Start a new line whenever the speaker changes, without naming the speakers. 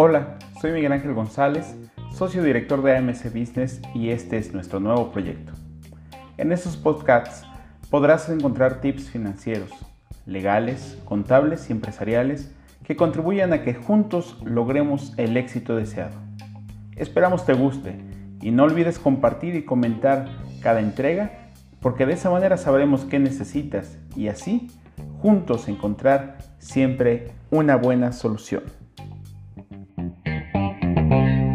Hola, soy Miguel Ángel González, socio director de AMC Business y este es nuestro nuevo proyecto. En estos podcasts podrás encontrar tips financieros, legales, contables y empresariales que contribuyan a que juntos logremos el éxito deseado. Esperamos te guste y no olvides compartir y comentar cada entrega porque de esa manera sabremos qué necesitas y así juntos encontrar siempre una buena solución. Thank you.